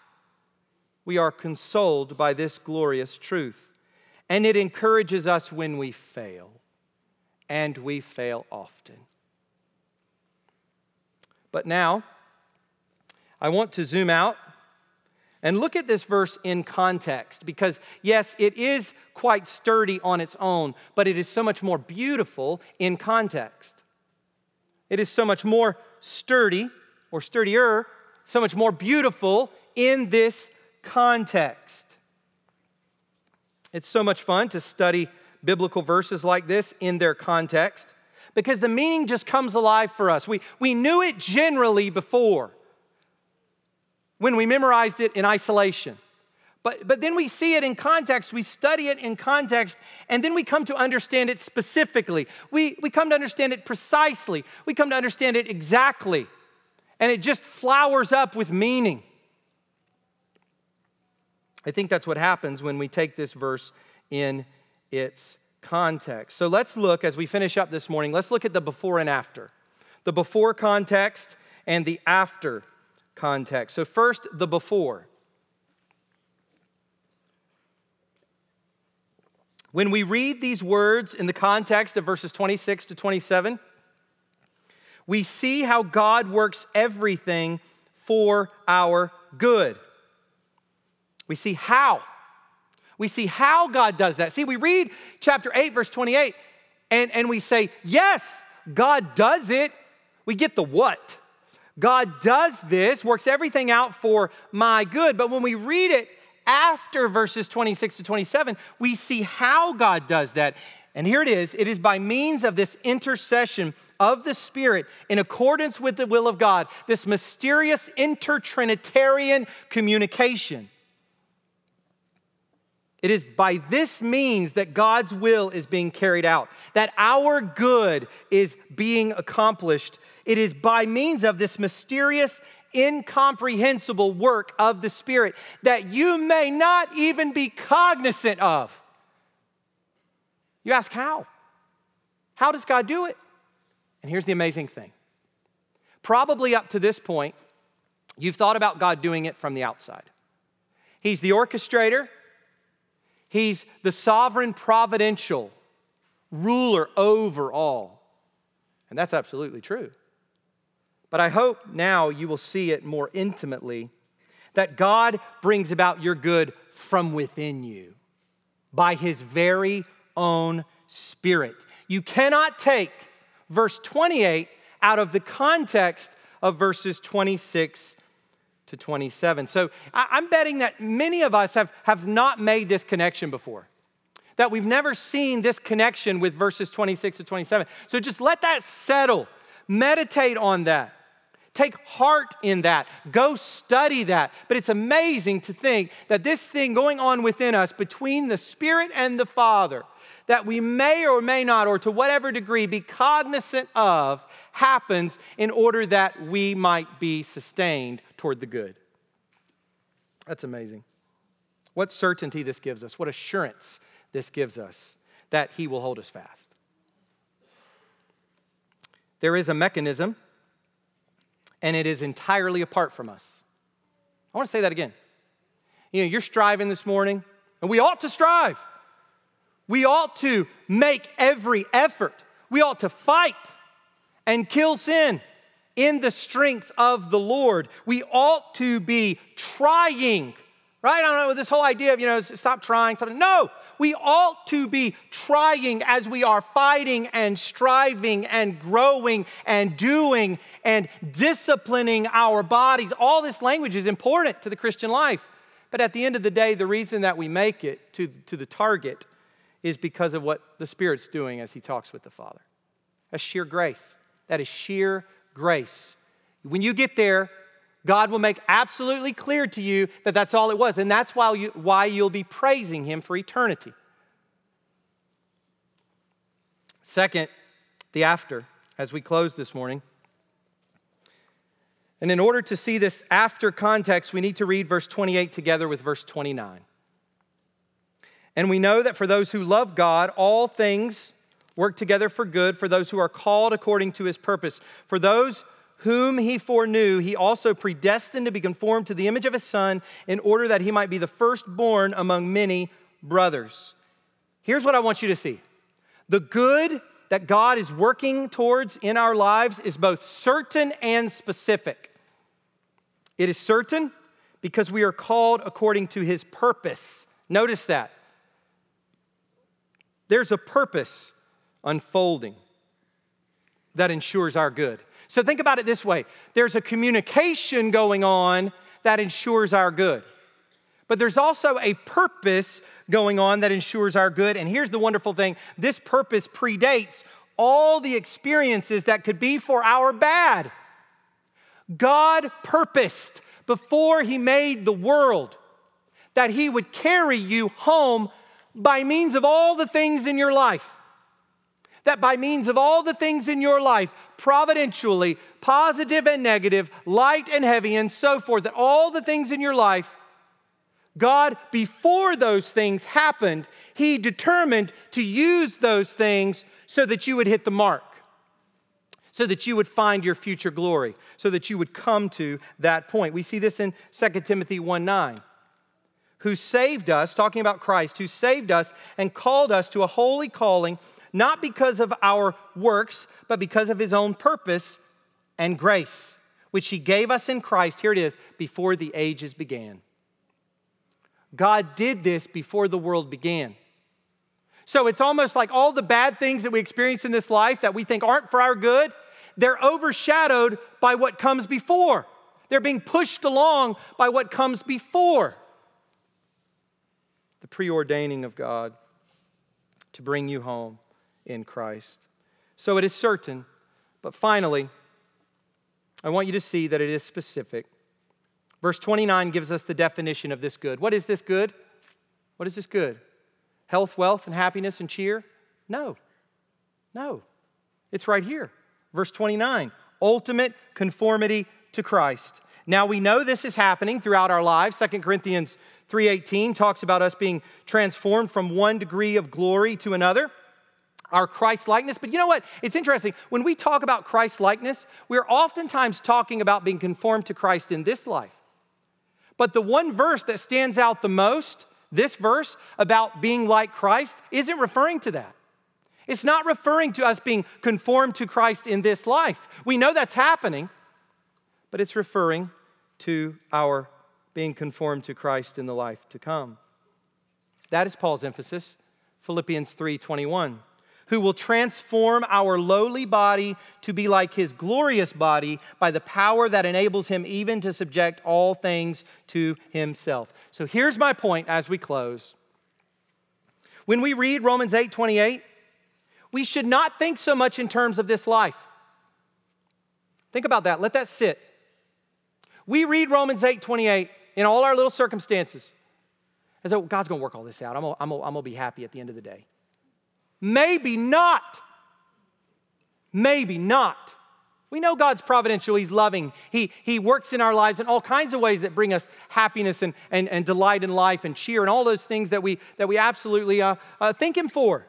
we are consoled by this glorious truth. And it encourages us when we fail and we fail often. But now, I want to zoom out and look at this verse in context because, yes, it is quite sturdy on its own, but it is so much more beautiful in context. It is so much more sturdy or sturdier, so much more beautiful in this context. It's so much fun to study biblical verses like this in their context because the meaning just comes alive for us. We, we knew it generally before when we memorized it in isolation. But, but then we see it in context, we study it in context, and then we come to understand it specifically. We, we come to understand it precisely. We come to understand it exactly. And it just flowers up with meaning. I think that's what happens when we take this verse in its context. So let's look, as we finish up this morning, let's look at the before and after. The before context and the after context. So, first, the before. When we read these words in the context of verses 26 to 27, we see how God works everything for our good. We see how we see how God does that. See, we read chapter 8, verse 28, and, and we say, Yes, God does it. We get the what. God does this, works everything out for my good. But when we read it after verses 26 to 27, we see how God does that. And here it is it is by means of this intercession of the Spirit in accordance with the will of God, this mysterious intertrinitarian communication. It is by this means that God's will is being carried out, that our good is being accomplished. It is by means of this mysterious, incomprehensible work of the Spirit that you may not even be cognizant of. You ask, how? How does God do it? And here's the amazing thing probably up to this point, you've thought about God doing it from the outside. He's the orchestrator, He's the sovereign, providential ruler over all. And that's absolutely true. But I hope now you will see it more intimately that God brings about your good from within you by his very own spirit. You cannot take verse 28 out of the context of verses 26 to 27. So I'm betting that many of us have, have not made this connection before, that we've never seen this connection with verses 26 to 27. So just let that settle, meditate on that. Take heart in that. Go study that. But it's amazing to think that this thing going on within us between the Spirit and the Father, that we may or may not, or to whatever degree, be cognizant of, happens in order that we might be sustained toward the good. That's amazing. What certainty this gives us, what assurance this gives us that He will hold us fast. There is a mechanism and it is entirely apart from us. I want to say that again. You know, you're striving this morning, and we ought to strive. We ought to make every effort. We ought to fight and kill sin in the strength of the Lord. We ought to be trying, right? I don't know, this whole idea of, you know, stop trying, something. No, we ought to be trying as we are fighting and striving and growing and doing and disciplining our bodies. All this language is important to the Christian life. But at the end of the day, the reason that we make it to, to the target is because of what the Spirit's doing as He talks with the Father. That's sheer grace. That is sheer grace. When you get there, God will make absolutely clear to you that that's all it was. And that's why, you, why you'll be praising Him for eternity. Second, the after, as we close this morning. And in order to see this after context, we need to read verse 28 together with verse 29. And we know that for those who love God, all things work together for good for those who are called according to his purpose. For those whom he foreknew, he also predestined to be conformed to the image of his son in order that he might be the firstborn among many brothers. Here's what I want you to see the good that God is working towards in our lives is both certain and specific. It is certain because we are called according to his purpose. Notice that. There's a purpose unfolding that ensures our good. So think about it this way there's a communication going on that ensures our good. But there's also a purpose going on that ensures our good. And here's the wonderful thing this purpose predates all the experiences that could be for our bad. God purposed before He made the world that He would carry you home by means of all the things in your life that by means of all the things in your life, providentially, positive and negative, light and heavy, and so forth, that all the things in your life, God, before those things happened, He determined to use those things so that you would hit the mark, so that you would find your future glory, so that you would come to that point. We see this in 2 Timothy 1 9 who saved us, talking about Christ, who saved us and called us to a holy calling, not because of our works, but because of his own purpose and grace, which he gave us in Christ. Here it is before the ages began. God did this before the world began. So it's almost like all the bad things that we experience in this life that we think aren't for our good, they're overshadowed by what comes before. They're being pushed along by what comes before. Preordaining of God to bring you home in Christ. So it is certain, but finally, I want you to see that it is specific. Verse 29 gives us the definition of this good. What is this good? What is this good? Health, wealth, and happiness and cheer? No. No. It's right here. Verse 29 ultimate conformity to Christ. Now we know this is happening throughout our lives. 2 Corinthians 3:18 talks about us being transformed from one degree of glory to another our Christ likeness. But you know what? It's interesting. When we talk about Christ likeness, we're oftentimes talking about being conformed to Christ in this life. But the one verse that stands out the most, this verse about being like Christ, isn't referring to that. It's not referring to us being conformed to Christ in this life. We know that's happening, but it's referring to our being conformed to Christ in the life to come. That is Paul's emphasis. Philippians 3:21 who will transform our lowly body to be like his glorious body by the power that enables him even to subject all things to himself. So here's my point as we close. When we read Romans 8:28, we should not think so much in terms of this life. Think about that. Let that sit. We read Romans 8 28 in all our little circumstances. And so God's to work all this out. I'm going I'm I'm to be happy at the end of the day. Maybe not. Maybe not. We know God's providential, He's loving. He, he works in our lives in all kinds of ways that bring us happiness and, and, and delight in life and cheer and all those things that we, that we absolutely uh, uh, thank Him for.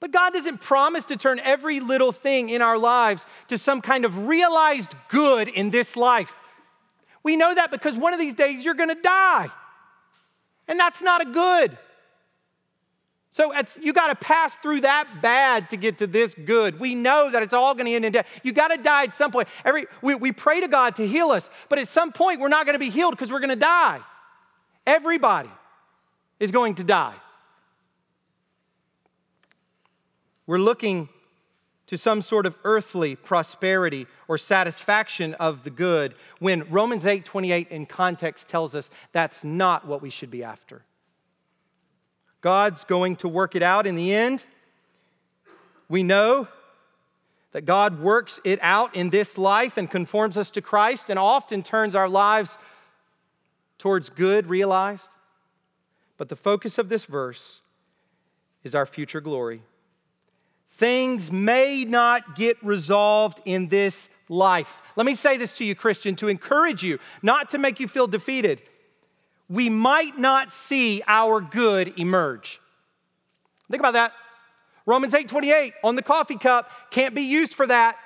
But God doesn't promise to turn every little thing in our lives to some kind of realized good in this life. We know that because one of these days you're going to die. And that's not a good. So you got to pass through that bad to get to this good. We know that it's all going to end in death. You got to die at some point. Every, we, we pray to God to heal us, but at some point we're not going to be healed because we're going to die. Everybody is going to die. We're looking to some sort of earthly prosperity or satisfaction of the good when Romans 8 28 in context tells us that's not what we should be after. God's going to work it out in the end. We know that God works it out in this life and conforms us to Christ and often turns our lives towards good realized. But the focus of this verse is our future glory. Things may not get resolved in this life. Let me say this to you, Christian, to encourage you, not to make you feel defeated we might not see our good emerge. Think about that. Romans 8 28 on the coffee cup can't be used for that.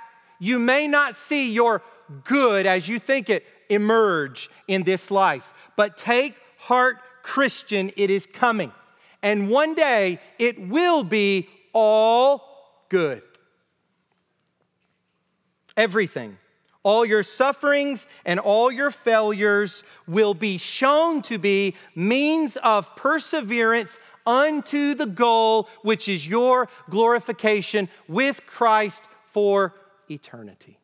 You may not see your good as you think it emerge in this life, but take heart, Christian, it is coming. And one day it will be all good. Everything all your sufferings and all your failures will be shown to be means of perseverance unto the goal, which is your glorification with Christ for eternity.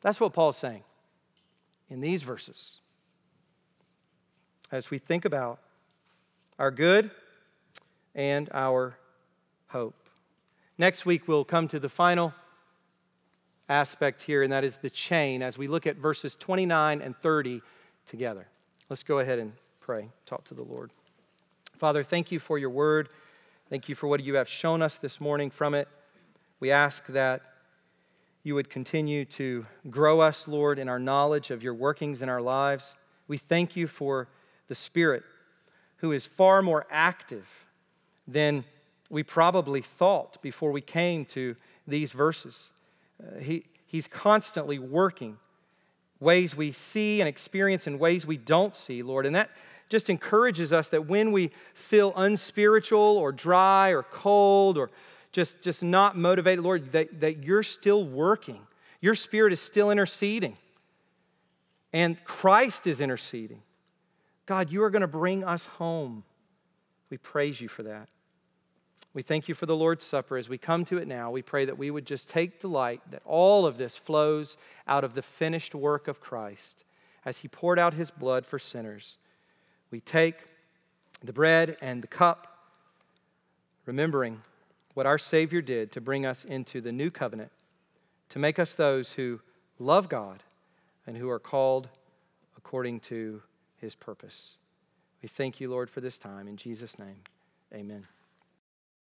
That's what Paul's saying in these verses. As we think about our good and our hope. Next week, we'll come to the final aspect here, and that is the chain as we look at verses 29 and 30 together. Let's go ahead and pray, talk to the Lord. Father, thank you for your word. Thank you for what you have shown us this morning from it. We ask that you would continue to grow us, Lord, in our knowledge of your workings in our lives. We thank you for the Spirit who is far more active than we probably thought before we came to these verses. Uh, he, he's constantly working ways we see and experience and ways we don't see, Lord. And that just encourages us that when we feel unspiritual or dry or cold or just, just not motivated, Lord, that, that you're still working. Your spirit is still interceding. And Christ is interceding. God, you are going to bring us home. We praise you for that. We thank you for the Lord's Supper. As we come to it now, we pray that we would just take delight that all of this flows out of the finished work of Christ as he poured out his blood for sinners. We take the bread and the cup, remembering what our Savior did to bring us into the new covenant, to make us those who love God and who are called according to his purpose. We thank you, Lord, for this time. In Jesus' name, amen.